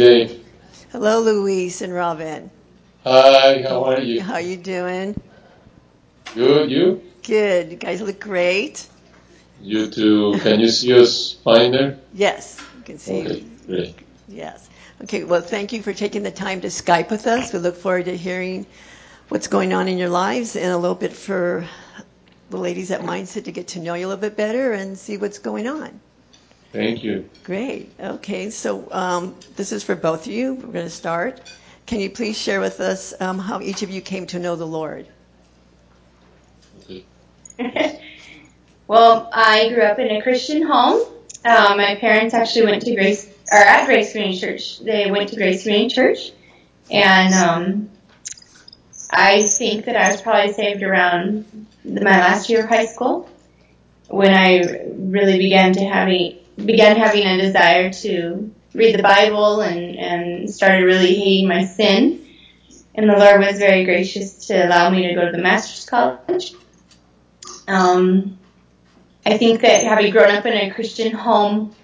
Dave. Hello, Luis and Robin. Hi, how are you? How you doing? Good, you? Good. You guys look great. You too. Can you see us fine there? Yes, you can see. Okay, great. Yes. Okay, well, thank you for taking the time to Skype with us. We look forward to hearing what's going on in your lives and a little bit for the ladies at Mindset to get to know you a little bit better and see what's going on. Thank you. Great. Okay, so um, this is for both of you. We're going to start. Can you please share with us um, how each of you came to know the Lord? Okay. well, I grew up in a Christian home. Um, my parents actually went to Grace or at Grace Community Church. They went to Grace Community Church, and um, I think that I was probably saved around my last year of high school when I really began to having began having a desire to read the Bible and and started really hating my sin. And the Lord was very gracious to allow me to go to the master's college. Um, I think that having grown up in a Christian home,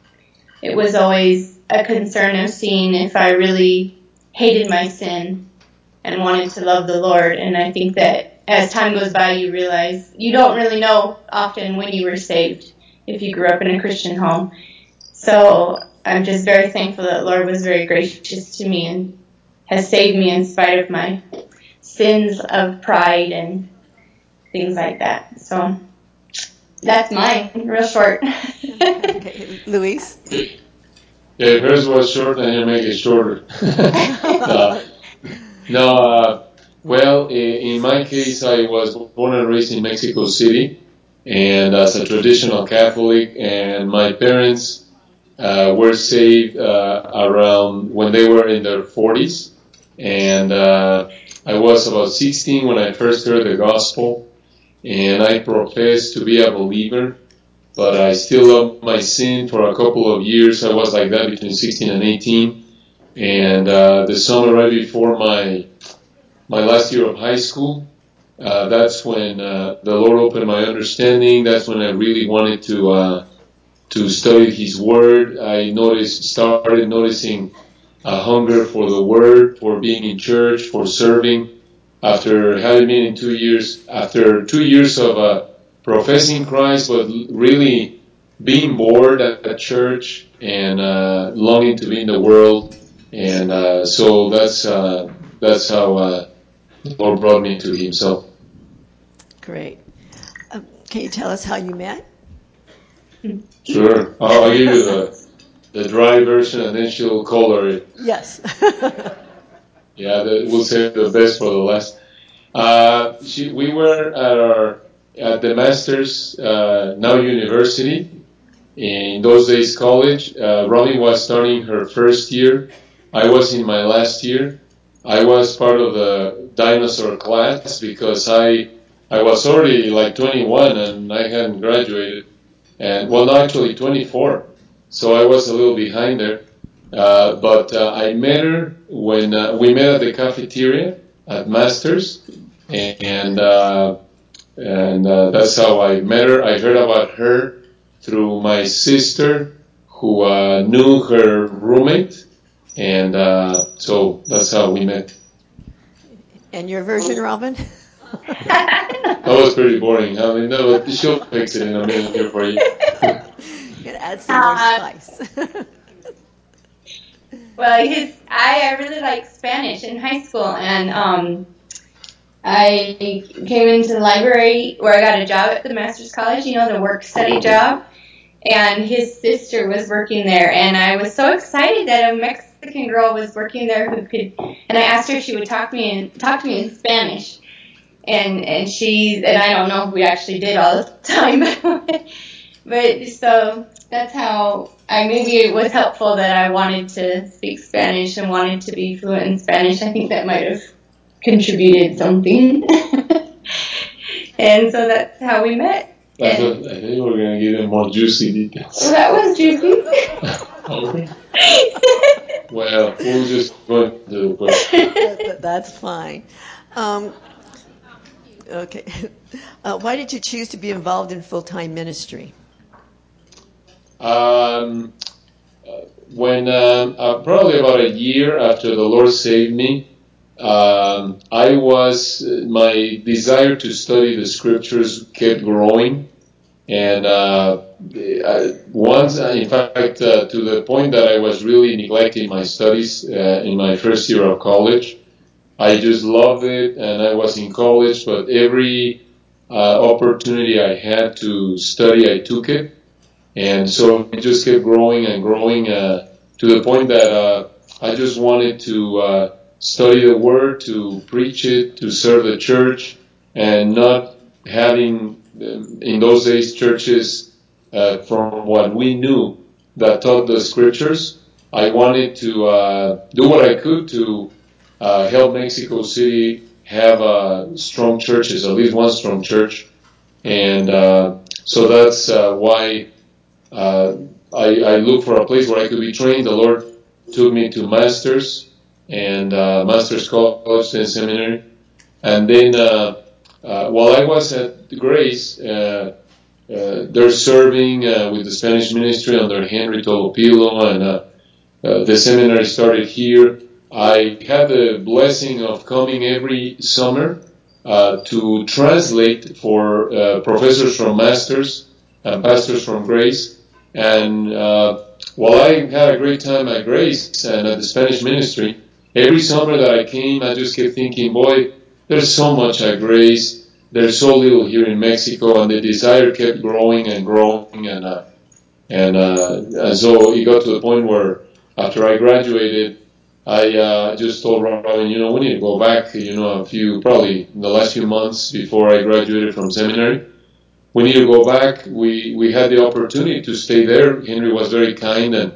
it was always a concern of seeing if I really hated my sin and wanted to love the Lord. And I think that as time goes by, you realize you don't really know often when you were saved if you grew up in a Christian home. So I'm just very thankful that Lord was very gracious to me and has saved me in spite of my sins of pride and things like that. So that's mine, real short. okay. Luis? Yeah, hers was short and you make it shorter. uh, no, uh, well, in my case, I was born and raised in Mexico City, and as a traditional Catholic, and my parents uh, were saved uh, around when they were in their 40s, and uh, I was about 16 when I first heard the gospel, and I professed to be a believer, but I still loved my sin. For a couple of years. I was like that between 16 and 18, and uh, the summer right before my my last year of high school, uh, that's when uh, the Lord opened my understanding. That's when I really wanted to uh, to study His Word. I noticed, started noticing a hunger for the Word, for being in church, for serving. After having been in two years, after two years of uh, professing Christ, but really being bored at, church and uh, longing to be in the world, and uh, so that's that's how the Lord brought me to Himself. Great. Um, can you tell us how you met? Sure. I'll, give you the, the dry version and then she'll color it. Yes. yeah, the, we'll save the best for the last. Uh, she, we were at our at the Masters uh, now University. In those days, college. Uh, Robin was starting her first year. I was in my last year. I was part of the dinosaur class because I I was already like 21 and I hadn't graduated and well, no, actually 24. So I was a little behind there. Uh, but uh, I met her when uh, we met at the cafeteria at Masters, and uh, and uh, that's how I met her. I heard about her through my sister, who uh, knew her roommate, and so that's how we met. And your version, Robin? that was pretty boring. I mean, no, she'll fix it in a minute here for you. you add some more uh, spice. well, his, I, I really liked Spanish in high school, and um, I came into the library where I got a job at the master's college. You know, the work study job. And his sister was working there, and I was so excited that a Mexican girl was working there who could. And I asked her if she would talk to me in, talk to me in Spanish and and she and I don't know if we actually did all the time, but so that's how I maybe it was helpful that I wanted to speak Spanish and wanted to be fluent in Spanish. I think that might have contributed something, and so that's how we met. I, thought, I think we're going to give him more juicy details. Well, that was juicy. well, we'll just go into the question. That's fine. Um, Okay. Uh, why did you choose to be involved in full time ministry? Um, uh, when um, uh, probably about a year after the Lord saved me, um, I was my desire to study the scriptures kept growing, and uh, I, once, in fact, uh, to the point that I was really neglecting my studies uh, in my first year of college. I just loved it, and I was in college, but every uh, opportunity I had to study, I took it, and so it just kept growing and growing uh, to the point that uh, I just wanted to uh, study the Word, to preach it, to serve the church, and not having um, in those days churches uh, from what we knew that taught the scriptures. I wanted to uh, do what I could to uh, help Mexico City have uh, strong churches, at least one strong church, and uh, so that's uh, why I, I look for a place where I could be trained. The Lord took me to masters and masters college and seminary, and then while I was at Grace. Uh, they're serving uh, with the Spanish ministry under Henry Tolopilo, and uh, the seminary started here. I had the blessing of coming every summer to translate for professors from Masters and pastors from Grace. And while I had a great time at Grace and at the Spanish ministry, every summer that I came, I just kept thinking, boy, there's so much at Grace there's so little here in Mexico, and the desire kept growing and growing, and uh, and, uh, and so it got to the point where after I graduated, I uh, just told Robin, you know, we need to go back, you know, a few probably the last few months before I graduated from seminary. We need to go back. We we had the opportunity to stay there. Henry was very kind, and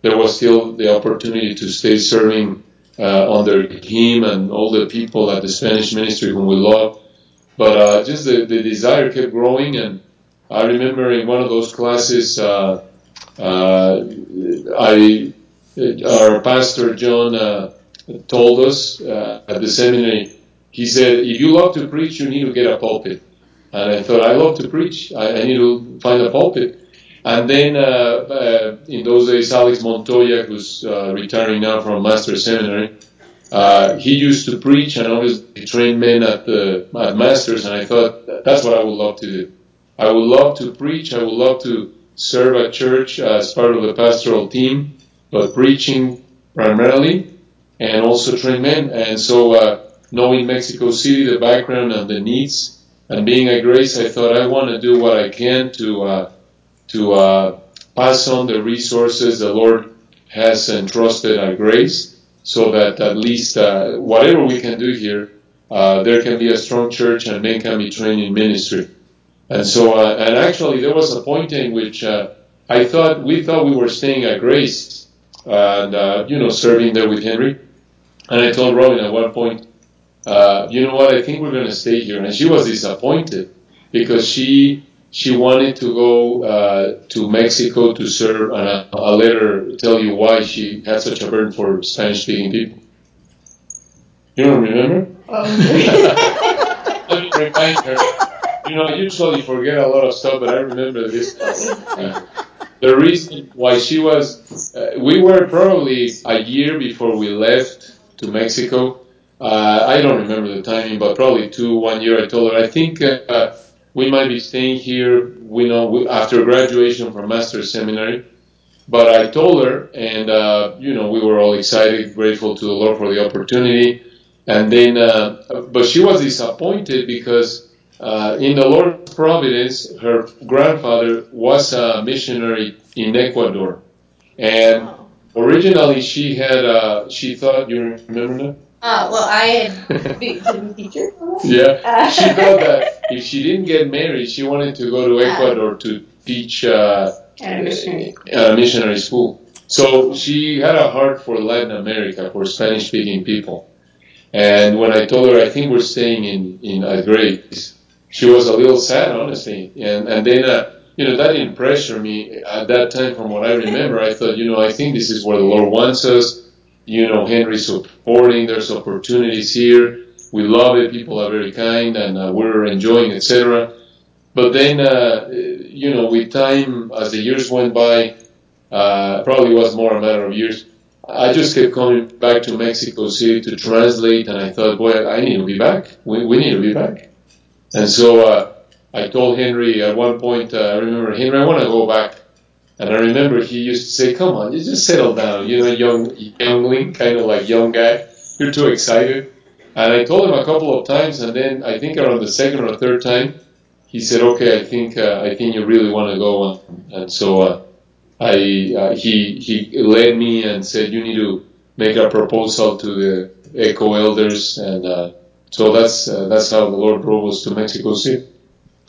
there was still the opportunity to stay serving uh, under him and all the people at the Spanish ministry whom we love. But uh, just the, the desire kept growing, and I remember in one of those classes, uh, uh, I our pastor John uh, told us uh, at the seminary. He said, "If you love to preach, you need to get a pulpit." And I thought, "I love to preach. I, I need to find a pulpit." And then uh, in those days, Alex Montoya, who's retiring now from Master Seminary, uh, he used to preach and obviously train men at the at masters, and I thought that's what I would love to do. I would love to preach. I would love to serve a church as part of the pastoral team, but preaching primarily, and also train men. And so, uh, knowing Mexico City, the background and the needs, and being at Grace, I thought I want to do what I can to uh, to uh, pass on the resources the Lord has entrusted at Grace so that at least uh, whatever we can do here, uh, there can be a strong church and men can be trained in ministry. And so, uh, and actually, there was a point in which uh, I thought we thought we were staying at Grace and uh, you know serving there with Henry. And I told Robin at one point, uh, you know what? I think we're going to stay here. And she was disappointed because she she wanted to go uh, to Mexico to serve, and I'll let her tell you why she had such a burden for Spanish-speaking people. You don't remember? Um. let me remind her. You know, I usually forget a lot of stuff, but I remember this. Uh, the reason why she was, uh, we were probably a year before we left to Mexico. Uh, I don't remember the timing, but probably two, one year. I told her, I think uh, we might be staying here, we know, after graduation from master's seminary. But I told her, and uh, you know, we were all excited, grateful to the Lord for the opportunity. And then, uh, but she was disappointed because in the Lord's providence, her grandfather was a missionary in Ecuador, and originally she had, uh, she thought, you remember that? Uh, well, I had been teacher. Yeah, uh, she thought that if she didn't get married, she wanted to go to Ecuador to teach uh, at a missionary. a missionary school. So she had a heart for Latin America, for Spanish-speaking people. And when I told her, I think we're staying in in uh, Grace, she was a little sad, honestly. And and then. Uh, you know, that didn't pressure me at that time from what I remember. I thought, you know, I think this is where the Lord wants us you know, Henry's supporting. There's opportunities here. We love it. People are very kind, and uh, we're enjoying, etc. But then, uh, you know, with time, as the years went by, uh, probably was more a matter of years. I just kept coming back to Mexico City to translate, and I thought, boy, I need to be back. We, we need to be back. And so uh, I told Henry at one point, uh, I remember, Henry, I want to go back. And I remember he used to say, come on, you just settle down. You know, young, youngling, kind of like young guy. You're too excited. And I told him a couple of times, and then I think around the second or third time, he said, okay, I think, uh, I think you really want to go. And so, uh, I, uh, he, he led me and said, you need to make a proposal to the ECHO elders. And, uh, so that's, uh, that's how the Lord drove us to Mexico City.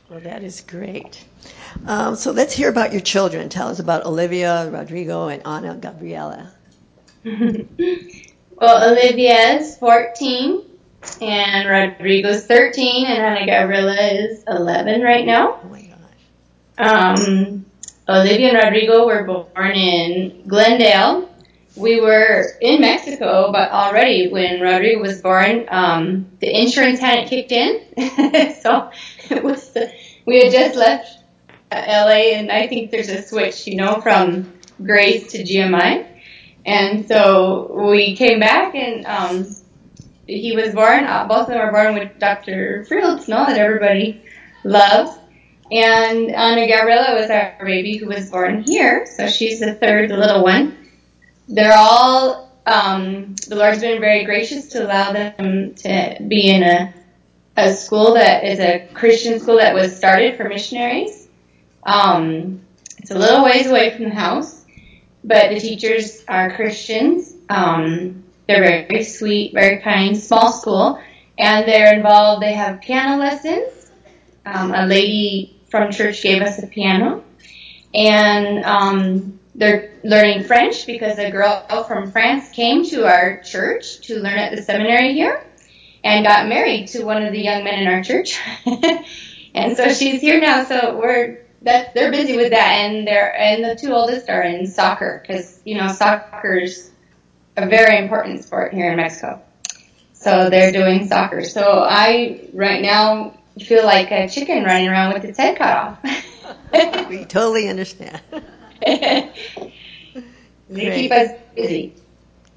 Well, that is great. Um, so let's hear about your children. Tell us about Olivia, Rodrigo, and Ana Gabriela. well, Olivia is 14, and Rodrigo is 13, and Ana Gabriela is 11 right now. Oh my gosh. Um, Olivia and Rodrigo were born in Glendale. We were in Mexico, but already when Rodrigo was born, um, the insurance hadn't kicked in, so it was we had just left LA, and I think there's a switch, you know, from Grace to GMI, and so we came back, and um, he was born. Uh, both of them were born with Dr. Fields, no, that everybody loves. And Ana Gabriela was our baby who was born here, so she's the third, the little one. They're all, um, the Lord's been very gracious to allow them to be in a, a school that is a Christian school that was started for missionaries. Um, it's a little ways away from the house, but the teachers are Christians. Um, they're very sweet, very kind, small school, and they're involved. They have piano lessons. Um, a lady from church gave us a piano. And um, they're learning French because a girl from France came to our church to learn at the seminary here and got married to one of the young men in our church. and so she's here now. So we're that they're busy with that, and they're and the two oldest are in soccer because you know soccer's a very important sport here in Mexico. So they're doing soccer. So I right now feel like a chicken running around with its head cut off. we totally understand. they Great. keep us busy.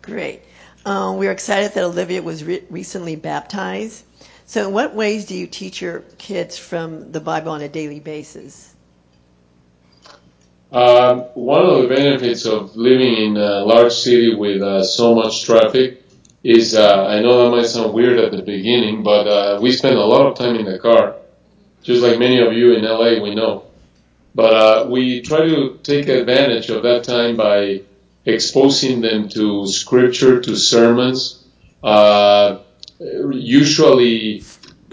Great. Um, we're excited that Olivia was re- recently baptized. So, in what ways do you teach your kids from the Bible on a daily basis? Um, one of the benefits of living in a large city with uh, so much traffic is uh, I know that might sound weird at the beginning, but uh, we spend a lot of time in the car, just like many of you in LA, we know. But uh, we try to take advantage of that time by exposing them to scripture, to sermons. Uh, usually,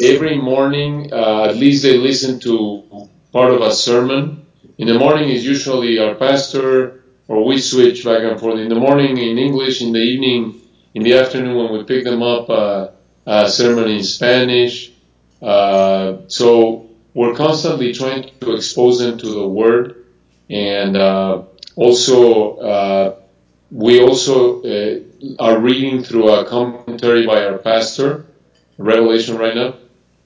every morning, uh, at least they listen to part of a sermon. In the morning is usually our pastor, or we switch back and forth. In the morning in English, in the evening in the afternoon when we pick them up, uh, a sermon in Spanish. Uh, so we're constantly trying to expose them to the Word, and uh, also uh, we also uh, are reading through a commentary by our pastor, Revelation right now.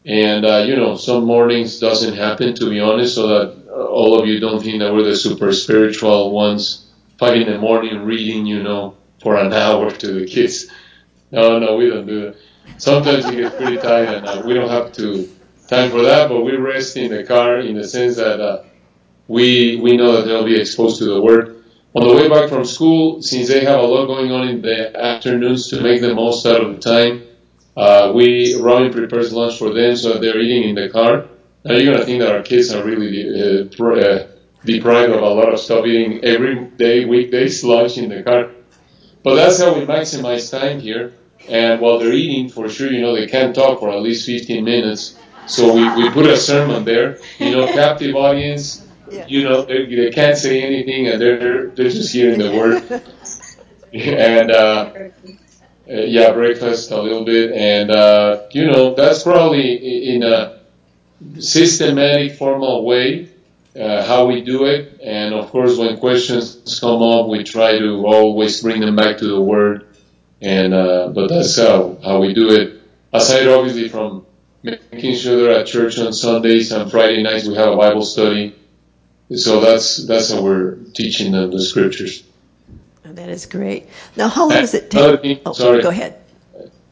And uh, you know, some mornings doesn't happen to be honest, so that all of you don't think that we're the super spiritual ones. Five in the morning reading, you know, for an hour to the kids. No, no, we don't do that. Sometimes it get pretty tired and uh, we don't have to time for that. But we rest in the car in the sense that uh, we we know that they'll be exposed to the word. On the way back from school, since they have a lot going on in the afternoons to make the most out of the time, uh, we Robin prepares lunch for them so that they're eating in the car. Now you're gonna think that our kids are really uh, uh, deprived of a lot of stuff, eating every day, weekdays lunch in the car. But that's how we maximize time here. And while they're eating, for sure, you know, they can't talk for at least 15 minutes. So we, we put a sermon there, you know, captive audience, you know, they, they can't say anything and they're, they're just hearing the word. and, uh, yeah, breakfast a little bit. And, uh, you know, that's probably in a systematic, formal way uh, how we do it. And of course, when questions come up, we try to always bring them back to the Word. And uh, but that's how how we do it. Aside, obviously, from making sure they're at church on Sundays and Friday nights, we have a Bible study. so that's that's how we're teaching them the scriptures. Oh, that is great. Now, how long does it take? thing- Oh, sorry. go ahead.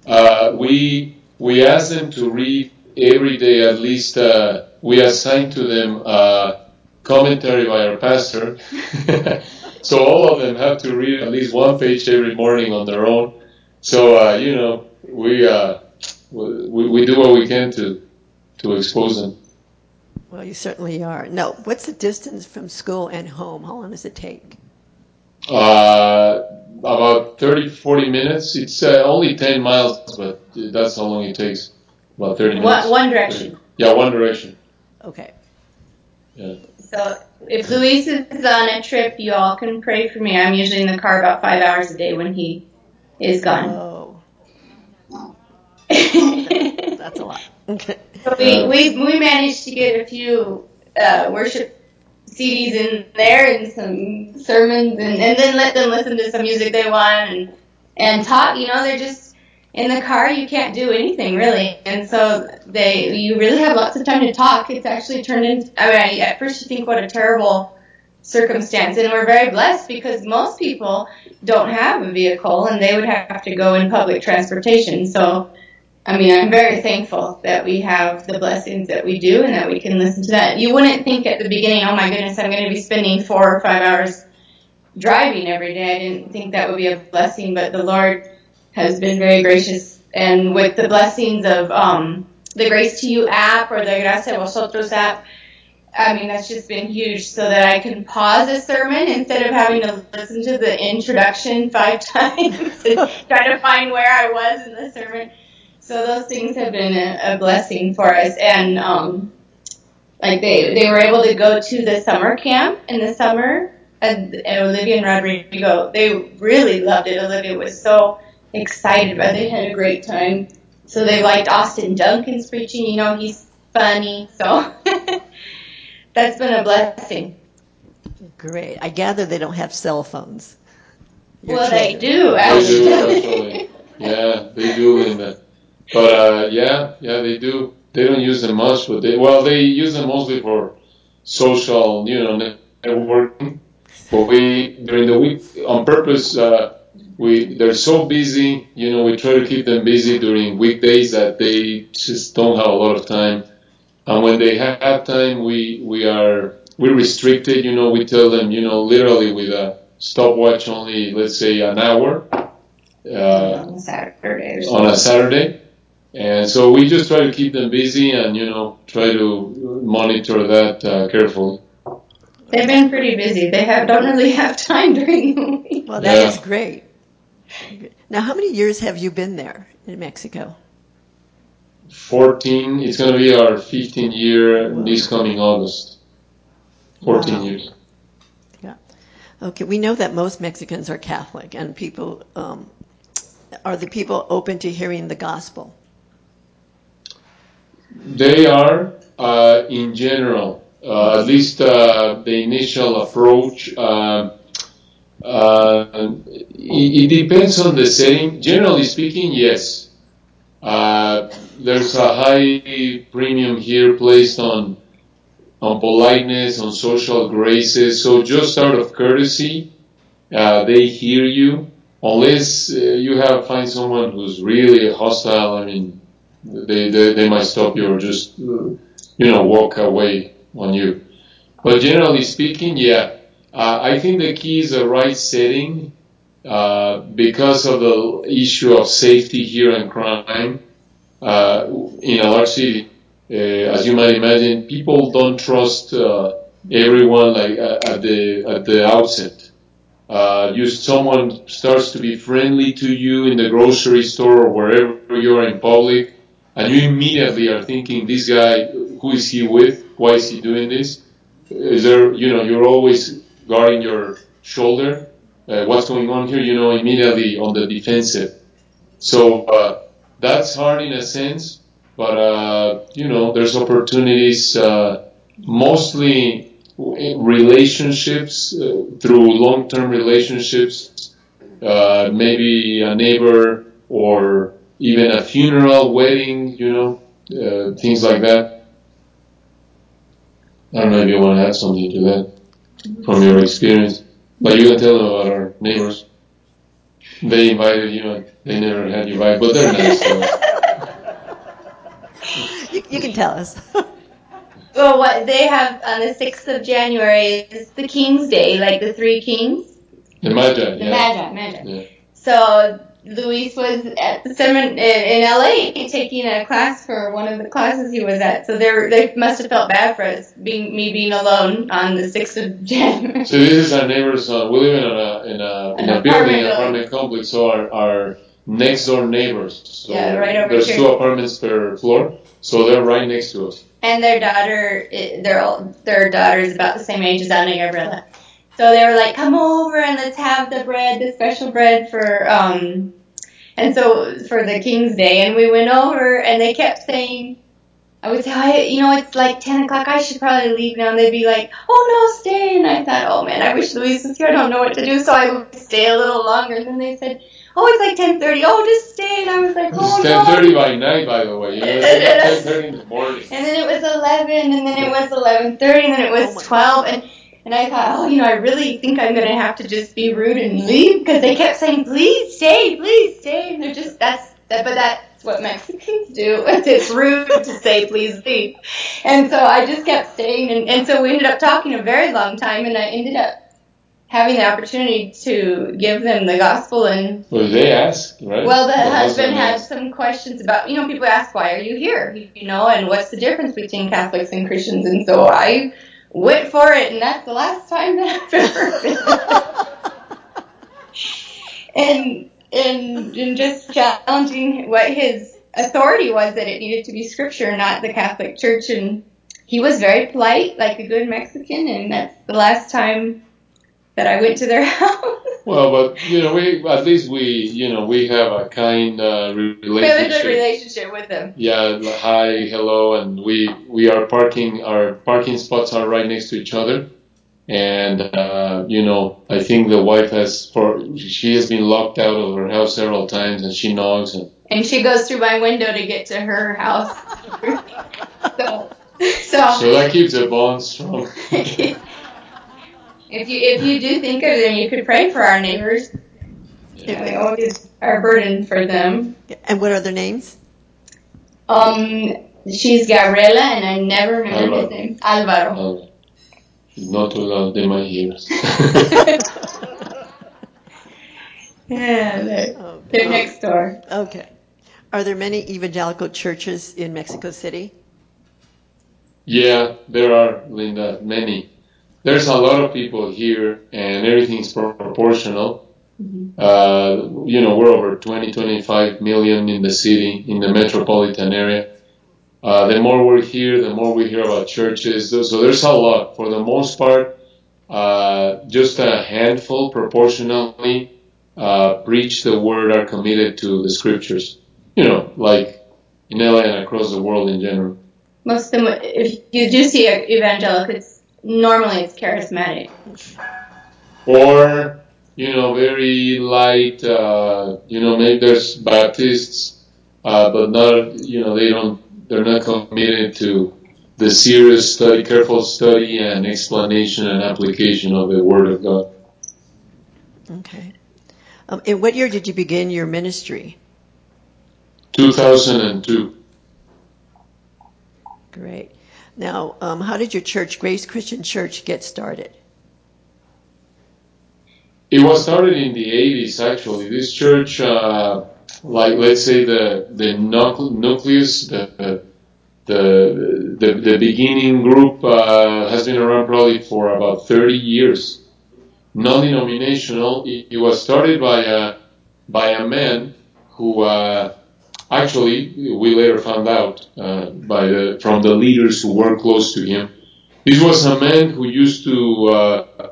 Uh, we we ask them to read every day at least. Uh, we assign to them uh, commentary by our pastor, so all of them have to read at least one page every morning on their own. So uh, you know we, uh, we we do what we can to to expose them. Well, you certainly are. No, what's the distance from school and home? How long does it take? Uh, about 30, 40 minutes. It's uh, only 10 miles, but that's how long it takes. About 30 minutes. One, one direction. Yeah, one direction. Okay. Yeah. So if Luis is on a trip, you all can pray for me. I'm usually in the car about five hours a day when he is gone. Oh, that's a lot. So we, we, we managed to get a few uh, worship CDs in there and some sermons and, and then let them listen to some music they want and, and talk. You know, they're just in the car, you can't do anything really. And so they you really have lots of time to talk. It's actually turned into, I mean, at first you think what a terrible circumstance. And we're very blessed because most people don't have a vehicle and they would have to go in public transportation. So I mean, I'm very thankful that we have the blessings that we do and that we can listen to that. You wouldn't think at the beginning, oh my goodness, I'm going to be spending four or five hours driving every day. I didn't think that would be a blessing, but the Lord has been very gracious. And with the blessings of um, the Grace to You app or the Gracia a Vosotros app, I mean, that's just been huge so that I can pause a sermon instead of having to listen to the introduction five times and try to find where I was in the sermon. So those things have been a, a blessing for us, and um, like they they were able to go to the summer camp in the summer. And, and Olivia and Rodrigo, they really loved it. Olivia was so excited about it. They had a great time. So they liked Austin Duncan's preaching. You know, he's funny. So that's been a blessing. Great. I gather they don't have cell phones. Your well, they children. do, They do, actually. Yeah, they do, Linda. But uh, yeah, yeah, they do. They don't use them much, but they well, they use them mostly for social, you know, networking. But we during the week on purpose, uh, we they're so busy. You know, we try to keep them busy during weekdays that they just don't have a lot of time. And when they have time, we we are we restricted. You know, we tell them, you know, literally with a stopwatch, only let's say an hour. Uh, on Saturday on a Saturday. And so we just try to keep them busy and, you know, try to monitor that uh, carefully. They've been pretty busy. They have don't really have time during the week. Well, that Yeah. is great. Now, how many years have you been there in Mexico? 14, it's going to be our 15 year this coming August. 14 Wow. years. Yeah. Okay, we know that most Mexicans are Catholic, and people um, are the people open to hearing the gospel. They are, uh, in general, uh, at least uh, the initial approach. Uh, uh, it, it depends on the setting. Generally speaking, yes. Uh, there's a high premium here placed on on politeness, on social graces. So just out of courtesy, they hear you. Unless you have find someone who's really hostile, I mean, they, they, they might stop you or just, uh, you know, walk away on you. But generally speaking, yeah, uh, I think the key is the right setting uh, because of the issue of safety here and crime uh, in a large city. Uh, as you might imagine, people don't trust uh, everyone like at the at the outset. You someone starts to be friendly to you in the grocery store or wherever you are in public, and you immediately are thinking, "This guy, who is he with? Why is he doing this? Is there, you know, you're always guarding your shoulder. Uh, what's going on here? You know, immediately on the defensive. So uh, that's hard in a sense, but uh, you know, there's opportunities. Uh, mostly relationships uh, through long-term relationships, uh, maybe a neighbor or even a funeral, wedding, you know, uh, things like that. I don't know if you want to add something to that from your experience. But you can tell them about our neighbors. They invited you and they never had you right, but they're nice to us. You, you can tell us. Well, what they have on the 6th of January is the King's Day, like the three kings. The Magi, The yeah. Magi, Magi. Yeah. So Luis was at the semin in, LA taking a class for one of the classes he was at. So they they must have felt bad for us being me being alone on the 6th of January. So this is our neighbors. Uh, we live in a in a, in a apartment building, apartment complex. So our, our next door neighbors. So Yeah, right over There's here. two apartments per floor, so they're right next to us. and their daughter, their their daughter is about the same age as Ana Gabriela. So they were like, "Come over and let's have the bread, the special bread for um." And so for the King's Day, and we went over, and they kept saying, "I would say, I, you know, it's like ten o'clock. I should probably leave now." And they'd be like, "Oh no, stay." And I thought, "Oh man, I wish Luis was here. I don't know what to do." So I would stay a little longer. And then they said, "Oh, it's like ten thirty. Oh, just stay." And I was like, "Oh is no." 10:30 by night, by the way. You know, it's 10:30 in the morning. And then it was 11, and then it was 11:30, and then it was 12, and and I thought, oh, you know, I really think I'm gonna have to just be rude and leave because they kept saying, please stay, please stay, and they're just that's that, but that's what Mexicans do. It's rude to say please leave, and so I just kept staying, and and so we ended up talking a very long time, and I ended up having the opportunity to give them the gospel and Well, they ask, right? well, the, husband had some questions about, you know, people ask, why are you here? You know, and what's the difference between Catholics and Christians? And so I went for it, and that's the last time that I've ever and, and, and just challenging what his authority was that it needed to be scripture, not the Catholic Church. And he was very polite, like a good Mexican, and that's the last time that I went to their house. Well, but you know, we at least we you know we have a kind uh, re- We have a relationship. good relationship with them. Yeah, hi, hello, and we we are parking. Our parking spots are right next to each other, and uh, you know, I think the wife has for she has been locked out of her house several times, and she knocks and and she goes through my window to get to her house. so, so, so that keeps the bond strong. if you if you do think of them, you could pray for our neighbors. Yeah. We always are burdened for them. And what are their names? Um, she's Gabriela, and I never remember Alvaro. his name. Alvaro. Uh, not too of them might hear. Yeah, they're, Oh, they're next door. Okay. Are there many evangelical churches in Mexico City? Yeah, there are, Linda, many. There's a lot of people here, and everything's proportional. Uh, you know, we're over 20, 25 million in the city, in the metropolitan area. Uh, the more we're here, the more we hear about churches. So there's a lot. For the most part, uh, just a handful proportionally uh, preach the word, are committed to the scriptures. You know, like in LA and across the world in general. Most of them, if you do see a evangelical, it's normally it's charismatic. or you know very light uh, you know maybe there's baptists uh, but not you know they don't they're not committed to the serious study careful study and explanation and application of the word of god Okay. Um, in what year did you begin your ministry? 2002 Great. Now, um, how did your church, Grace Christian Church, get started? It was started in the 80s, actually. This church, uh, like let's say the the nucleus, the the the, the beginning group uh, has been around probably for about 30 years. Non-denominational. It, it was started by a by a man who uh, actually we later found out uh, by the from the leaders who were close to him. This was a man who used to uh,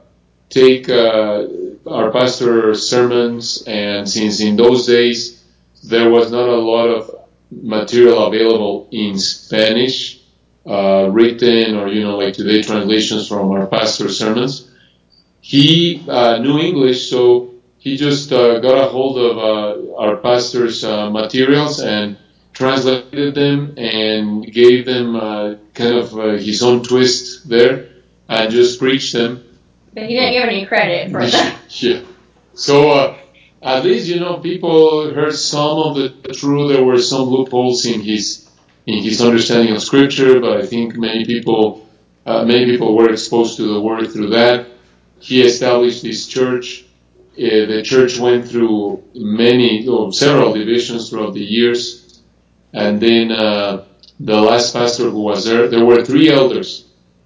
take uh, our pastor's sermons, and since in those days there was not a lot of material available in Spanish, uh, written or you know like today translations from our pastor's sermons, he uh, knew English, so he just uh, got a hold of uh, our pastor's uh, materials and translated them and gave them uh, kind of uh, his own twist there and just preached them. But he didn't give any credit for that. yeah. So uh, at least you know people heard some of the truth. There were some loopholes in his in his understanding of scripture, but I think many people uh, many people were exposed to the word through that. He established this church. Uh, the church went through many, or several divisions throughout the years, and then uh, the last pastor who was there, there were three elders,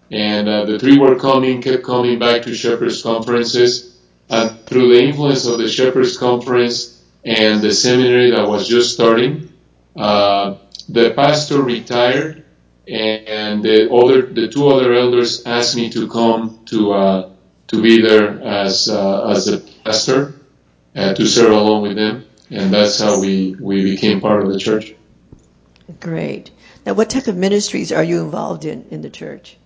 and uh, the three were coming, kept coming back to shepherds conferences, and through the influence of the shepherds conference and the seminary that was just starting, the pastor retired, and the other, the two other elders asked me to come to uh, to be there as uh, as a pastor uh, to serve along with them, and that's how we we became part of the church. Great. Now, what type of ministries are you involved in in the church?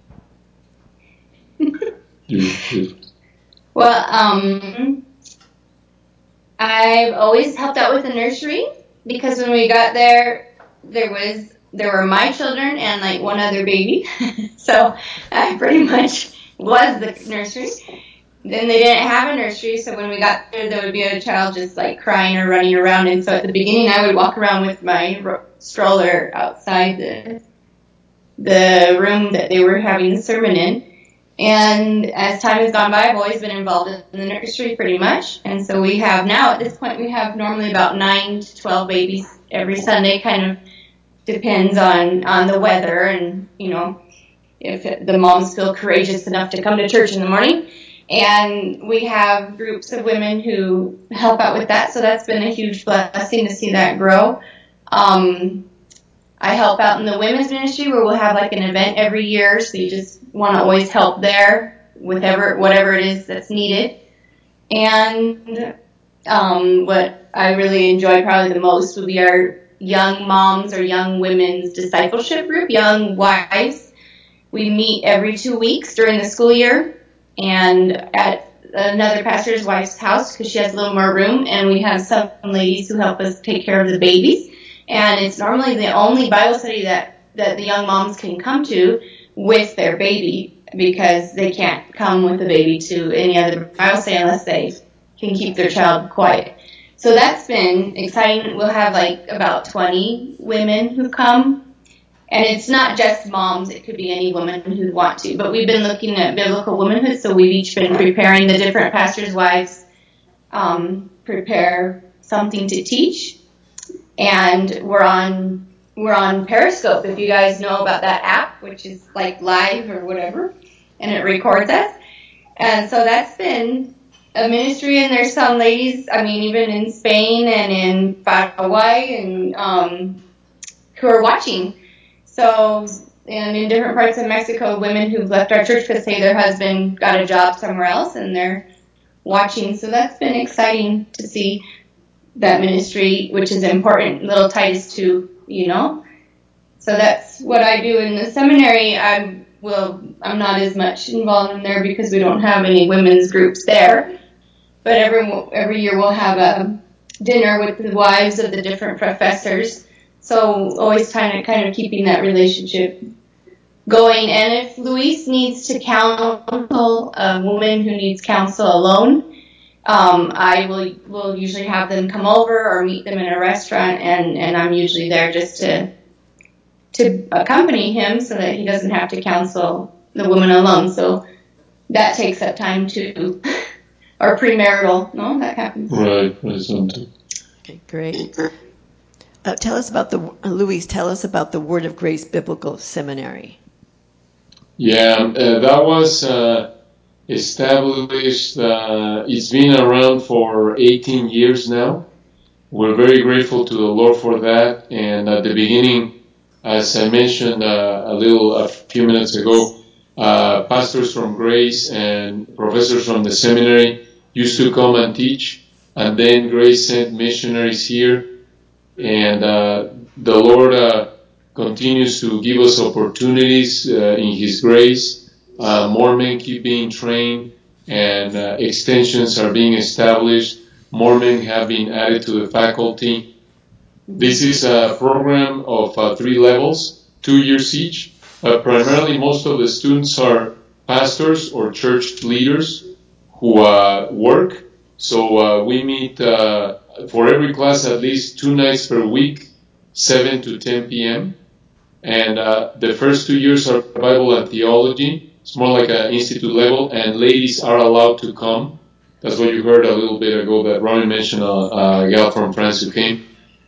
well, um, I've always helped out with the nursery because when we got there, there was there were my children and like one other baby, so I pretty much was the nursery. Then they didn't have a nursery, so when we got there, there would be a child just like crying or running around. And so at the beginning, I would walk around with my stroller outside the the room that they were having the sermon in. And as time has gone by, I've always been involved in the nursery pretty much. And so we have now, at this point, we have normally about 9 to 12 babies every Sunday, kind of depends on, on the weather and, you know, if the moms feel courageous enough to come to church in the morning. And we have groups of women who help out with that, so that's been a huge blessing to see that grow. Um, I help out in the women's ministry where we'll have like an event every year, so you just want to always help there whatever, whatever it is that's needed. And um, what I really enjoy probably the most would be our young moms or young women's discipleship group, young wives. We meet every two weeks during the school year and at another pastor's wife's house because she has a little more room, and we have some ladies who help us take care of the babies. And it's normally the only Bible study that, that the young moms can come to with their baby because they can't come with the baby to any other Bible study unless they can keep their child quiet. So that's been exciting. We'll have like about 20 women who come and it's not just moms, it could be any woman who'd want to. But we've been looking at biblical womanhood, so we've each been preparing the different pastors' wives um, prepare something to teach. And we're on we're on Periscope if you guys know about that app, which is like live or whatever, and it records us. And so that's been a ministry, and there's some ladies, I mean, even in Spain and in Hawaii, and um, who are watching so, and in different parts of Mexico, women who've left our church could say their husband got a job somewhere else and they're watching. So that's been exciting to see that ministry, which is important. Little Titus 2, you know. So that's what I do in the seminary. I will. I'm not as much involved in there because we don't have any women's groups there. But every every year we'll have a dinner with the wives of the different professors so always kind of kind of keeping that relationship going. And if Luis needs to counsel a woman who needs counsel alone, um, I will will usually have them come over or meet them in a restaurant, and and I'm usually there just to to accompany him so that he doesn't have to counsel the woman alone. So that takes up time too. or premarital, no, that happens. Right, right, Okay, great. Uh, tell us about the uh, Luis. Tell us about the Word of Grace Biblical Seminary. Yeah, uh, that was uh, established. Uh, it's been around for 18 years now. We're very grateful to the Lord for that. And at the beginning, as I mentioned uh, a little a few minutes ago, pastors from Grace and professors from the seminary used to come and teach, and then Grace sent missionaries here and uh, the Lord uh, continues to give us opportunities uh, in His grace. Uh, more men keep being trained, and uh, extensions are being established. More men have been added to the faculty, This is a program of uh, three levels, two years each. Primarily, most of the students are pastors or church leaders who work. So we meet for every class at least two nights per week, 7 to 10 p.m. And uh, the first two years are Bible and theology. It's more like an institute level, and ladies are allowed to come. That's what you heard a little bit ago that Ronnie mentioned a, a gal from France who came.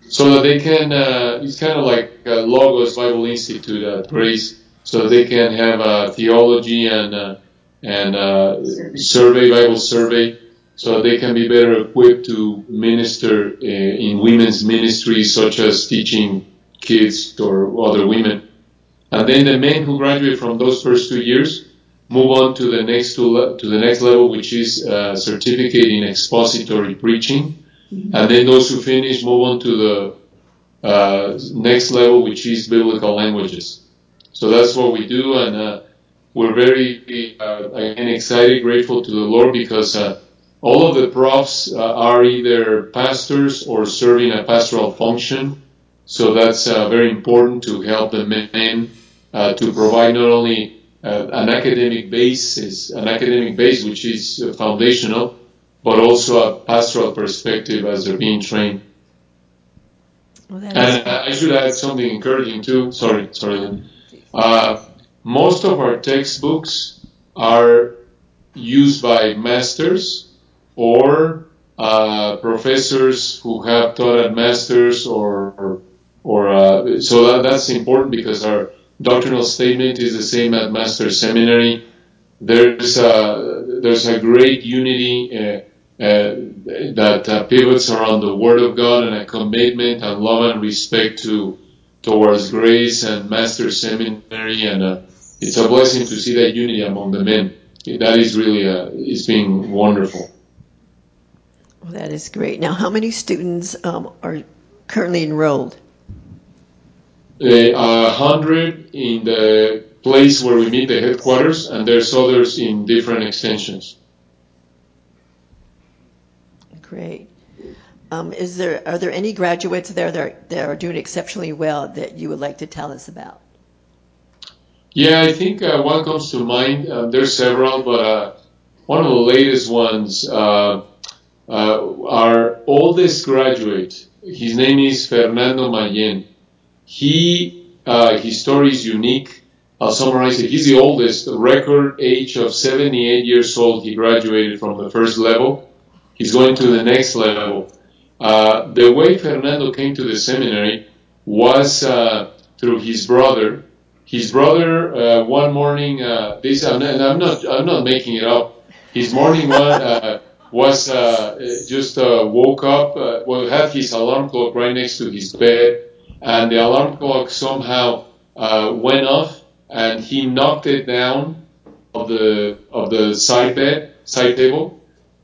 So that they can, uh, it's kind of like a Logos Bible Institute at Grace, so they can have uh, theology and uh, and uh, survey Bible survey, so they can be better equipped to minister uh, in women's ministries, such as teaching kids or other women. And then the men who graduate from those first two years move on to the next to, to the next level, which is uh, certificate in expository preaching. And then those who finish move on to the uh, next level, which is biblical languages. So that's what we do, and uh, we're very uh, again excited, grateful to the Lord because uh, all of the profs uh, are either pastors or serving a pastoral function. So that's uh, very important to help the men to provide not only an academic basis, an academic base which is foundational, but also a pastoral perspective as they're being trained. Well, and I should add something encouraging too. Sorry, sorry, Uh, most of our textbooks are used by masters or uh, professors who have taught at masters or or, uh, so that, that's important because our doctrinal statement is the same at master seminary. There's a, there's a great unity uh, uh that uh, pivots around the Word of God and a commitment and love and respect to towards grace and master seminary, and uh, it's a blessing to see that unity among the men. That is really it's been wonderful. Well, that is great. Now, how many students um, are currently enrolled? A uh, hundred in the place where we meet the headquarters, and there's others in different extensions. Great. Um, is there are there any graduates there that are, that are doing exceptionally well that you would like to tell us about? Yeah, I think uh, one comes to mind. Uh, there's several, but uh, one of the latest ones, uh, our oldest graduate, his name is Fernando Mayen. He uh, his story is unique. I'll summarize it. He's the oldest, record age of 78 years old. He graduated from the first level. He's going to the next level. Uh, the way Fernando came to the seminary was uh, through his brother. His brother uh, one morning, uh, this I'm not, I'm not, I'm not making it up. His morning one uh, was just woke up, well had his alarm clock right next to his bed, and the alarm clock somehow went off, and he knocked it down of the of the side bed, side table,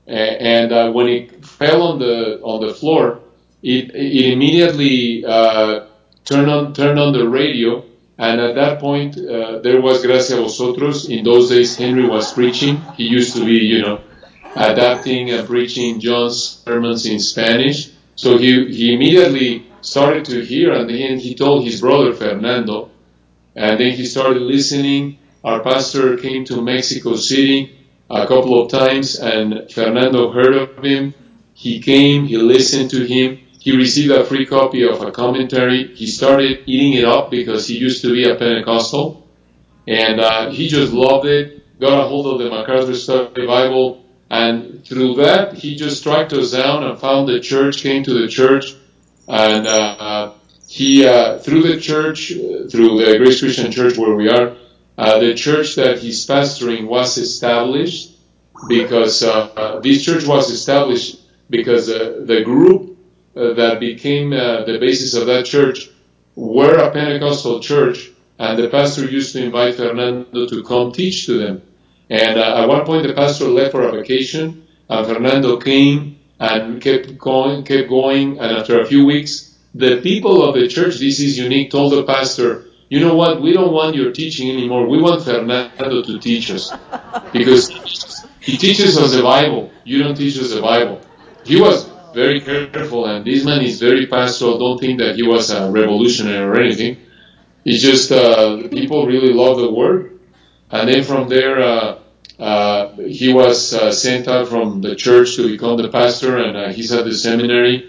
and uh, when it fell on the on the floor, it, it immediately uh, turned on turned on the radio, and at that point uh, there was Gracia Vosotros. In those days, Henry was preaching. He used to be, you know, adapting and preaching John's sermons in Spanish. So he he immediately started to hear, and then he told his brother Fernando, and then he started listening. Our pastor came to Mexico City a couple of times, and Fernando heard of him. He came, he listened to him, he received a free copy of a commentary. He started eating it up because he used to be a Pentecostal, and uh, he just loved it. Got a hold of the MacArthur Study Bible, and through that, he just tracked us down and found the church, came to the church, and uh, he, uh, through the church, uh, through the Grace Christian Church where we are, uh, the church that he's pastoring was established because uh, this church was established because uh, the group that became the basis of that church were a Pentecostal church, and the pastor used to invite Fernando to come teach to them. And uh, at one point, the pastor left for a vacation, and Fernando came and kept going, kept going, and after a few weeks, the people of the church, this is unique, told the pastor, you know what? We don't want your teaching anymore. We want Fernando to teach us because he teaches us the Bible. You don't teach us the Bible. He was very careful. And this man is very pastoral. Don't think that he was a revolutionary or anything. It's just uh, people really love the word. And then from there, uh, uh, he was uh, sent out from the church to become the pastor, and uh, he's at the seminary.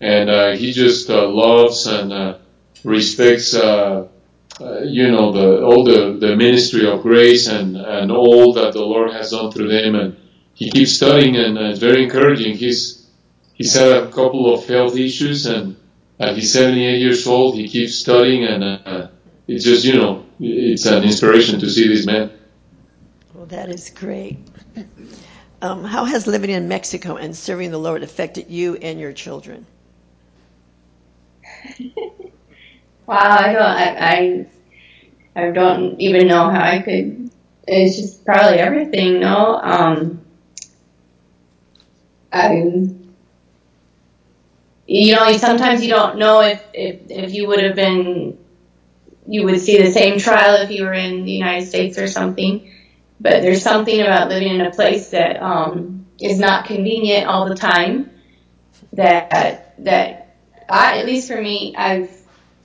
And uh, he just loves and respects, you know, the, all the, the ministry of grace and, and all that the Lord has done through them. And he keeps studying, and it's very encouraging. He's he's had a couple of health issues, and at he's 78 years old, he keeps studying, and uh, it's just you know it's an inspiration to see this man. Well, that is great. Um, how has living in Mexico and serving the Lord affected you and your children? wow, I don't, I, I, I, don't even know how I could. It's just probably everything. No, um, I you know, sometimes you don't know if, if, if you would have been, you would see the same trial if you were in the United States or something. But there's something about living in a place that um, is not convenient all the time. That that I, at least for me, I've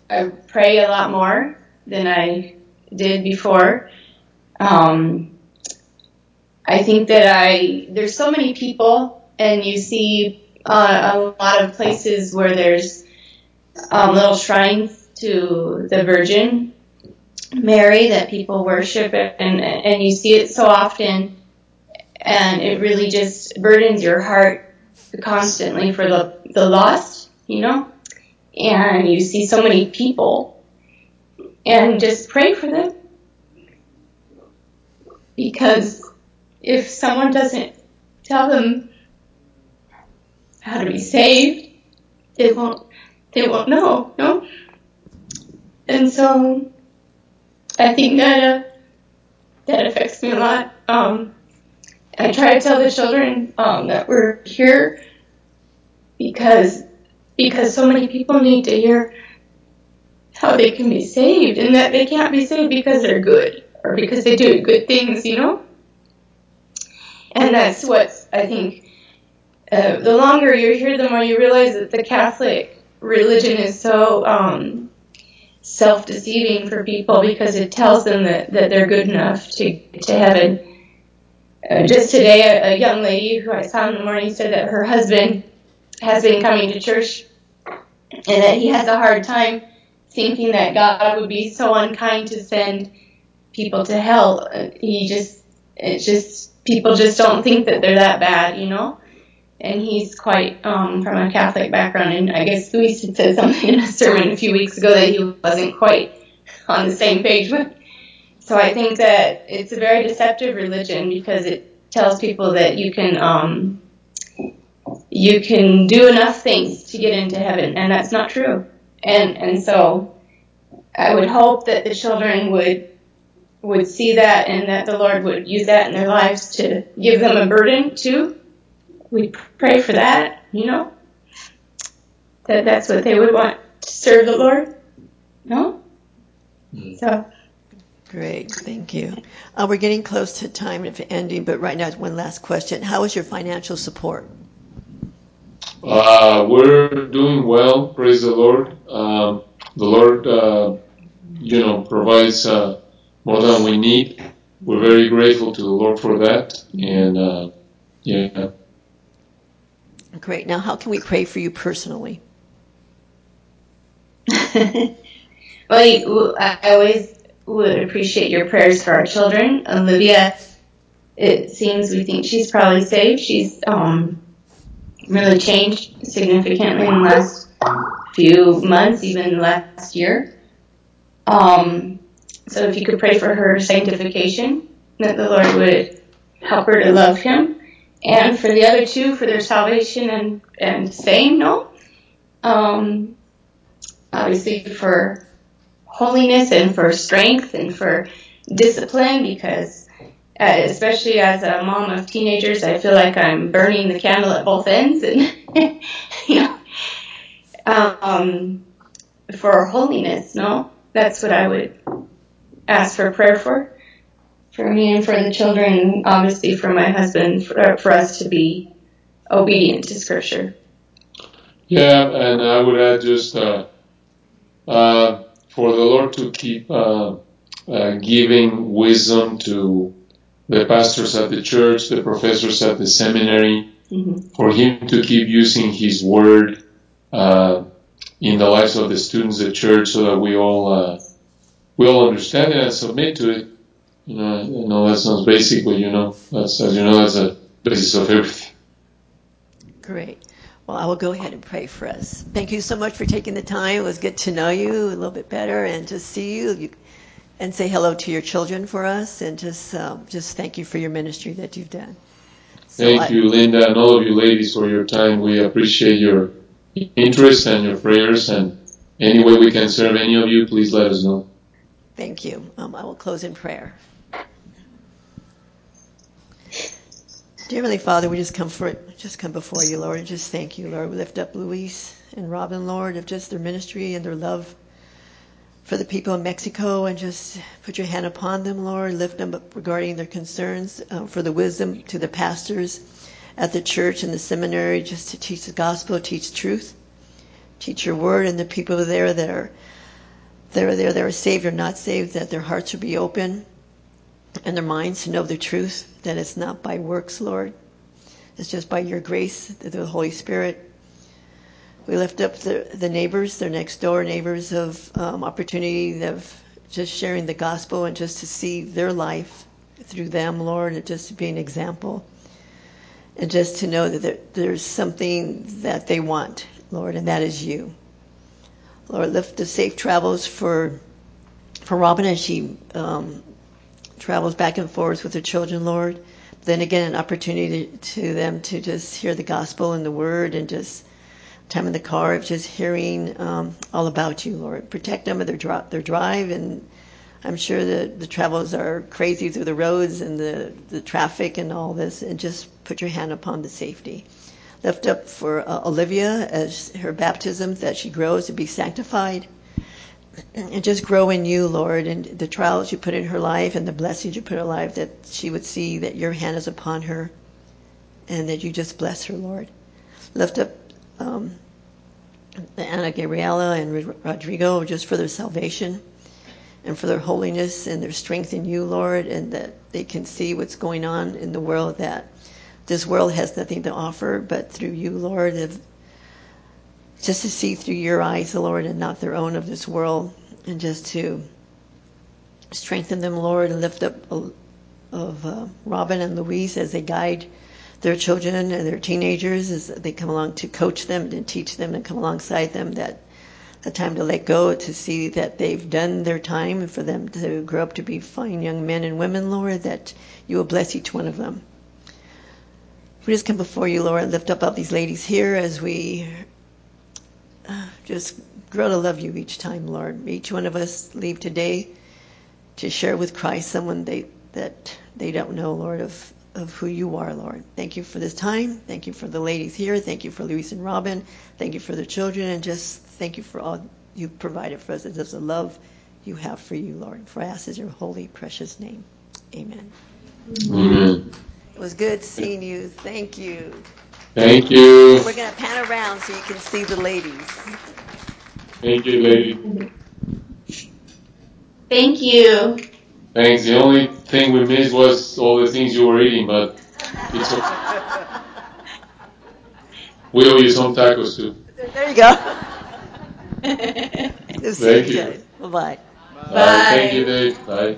I pray a lot more than I did before. Um, I think that I there's so many people, and you see uh, a lot of places where there's um, little shrines to the Virgin Mary that people worship, and and you see it so often, and it really just burdens your heart constantly for the the lost, you know, and you see so many people, and just pray for them. Because if someone doesn't tell them how to be saved, they won't they won't know, no? And so I think that uh, that affects me a lot. Um, I try to tell the children um, that we're here because because so many people need to hear how they can be saved and that they can't be saved because they're good or because they do good things, you know? And that's what I think uh, the longer you hear, the more you realize that the Catholic religion is so um, self-deceiving for people because it tells them that, that they're good enough to to heaven. Uh, just today, a, a, young lady who I saw in the morning said that her husband has been coming to church and that he has a hard time thinking that God would be so unkind to send people to hell. Uh, he just, it's just, people just don't think that they're that bad, you know? And he's quite um, from a Catholic background. And I guess Luis had said something in a sermon a few weeks ago that he wasn't quite on the same page with. So I think that it's a very deceptive religion because it tells people that you can um, you can do enough things to get into heaven, and that's not true. And and so I would hope that the children would would see that and that the Lord would use that in their lives to give them a burden too we pray for that, you know? That that's what they would want to serve the Lord. No? Mm. So. Great, thank you. Uh, we're getting close to time of ending, but right now, one last question. How is your financial support? Uh, we're doing well, praise the Lord. Um, the Lord, uh, you know, provides uh, more than we need. We're very grateful to the Lord for that, and uh, yeah. Great. Now, how can we pray for you personally? well, I always would appreciate your prayers for our children. Olivia, it seems we think she's probably saved. She's um, really changed significantly in the last few months, even last year. Um, so if you could pray for her sanctification, that the Lord would help her to love Him and for the other two for their salvation and and same no. Um, obviously for holiness and for strength and for discipline because uh, especially as a mom of teenagers i feel like i'm burning the candle at both ends and you know. Um, for holiness no. That's what i would ask for prayer for for me and for the children, obviously for my husband, for, for us to be obedient to Scripture. Yeah, and I would add just uh, uh, for the Lord to keep uh, uh, giving wisdom to the pastors at the church, the professors at the seminary, Mhm. for Him to keep using His Word uh, in the lives of the students at church, so that we all uh, we all understand it and submit to it. You know, I know that sounds basic, but you know, that's as you know, that's the basis of everything. Great. Well, I will go ahead and pray for us. Thank you so much for taking the time. It was good to know you a little bit better and to see you, you and say hello to your children for us, and just um, just thank you for your ministry that you've done. So Thank I- you, Linda, and all of you ladies for your time. We appreciate your interest and your prayers. And any way we can serve any of you, please let us know. Thank you. Um, I will close in prayer. Dear Heavenly Father, we just come for just come before you, Lord, and just thank you, Lord. We lift up Luis and Robin, Lord, of just their ministry and their love for the people of Mexico, and just put your hand upon them, Lord. Lift them up regarding their concerns um, for the wisdom to the pastors at the church and the seminary, just to teach the gospel, teach truth, teach your word, and the people there that are that are there that are saved or not saved, that their hearts will be open and their minds to know the truth, that it's not by works, Lord. It's just by your grace, through the Holy Spirit. We lift up the, the neighbors, their next door neighbors of um, opportunity of just sharing the gospel and just to see their life through them, Lord, and just to be an example. And just to know that there, there's something that they want, Lord, and that is you. Lord, lift the safe travels for for Robin as she um, travels back and forth with her children, Lord. Then again, an opportunity to them to just hear the gospel and the word and just time in the car of just hearing um, all about you, Lord. Protect them of their, dri- their drive. And I'm sure that the travels are crazy through the roads and the, the traffic and all this. And just put your hand upon the safety. Lift up for uh, Olivia as her baptism that she grows to be sanctified and just grow in you, Lord, and the trials you put in her life and the blessings you put in her life, that she would see that your hand is upon her and that you just bless her, Lord. Lift up um, Ana Gabriela and Rodrigo just for their salvation and for their holiness and their strength in you, Lord, and that they can see what's going on in the world that this world has nothing to offer but through you, Lord, just to see through your eyes, Lord, and not their own of this world, and just to strengthen them, Lord, and lift up uh, of uh, Robin and Luis as they guide their children and their teenagers as they come along to coach them and teach them and come alongside them that the time to let go to see that they've done their time and for them to grow up to be fine young men and women, Lord, that you will bless each one of them. We just come before you, Lord, and lift up all these ladies here as we just grow to love you each time, Lord. Each one of us leave today to share with Christ someone they that they don't know, Lord, of of who you are, Lord. Thank you for this time. Thank you for the ladies here. Thank you for Luis and Robin. Thank you for the children, and just thank you for all you've provided for us. It's just a love you have for you, Lord. For us is your holy, precious name. Amen. Amen. It was good seeing you. Thank you. Thank you. We're going to pan around so you can see the ladies. Thank you, lady. Thank you. Thanks. The only thing we missed was all the things you were eating, but it's okay. We owe you some tacos too. There you go. Thank you. guys. Bye-bye. Bye. Thank you, Dave. Bye.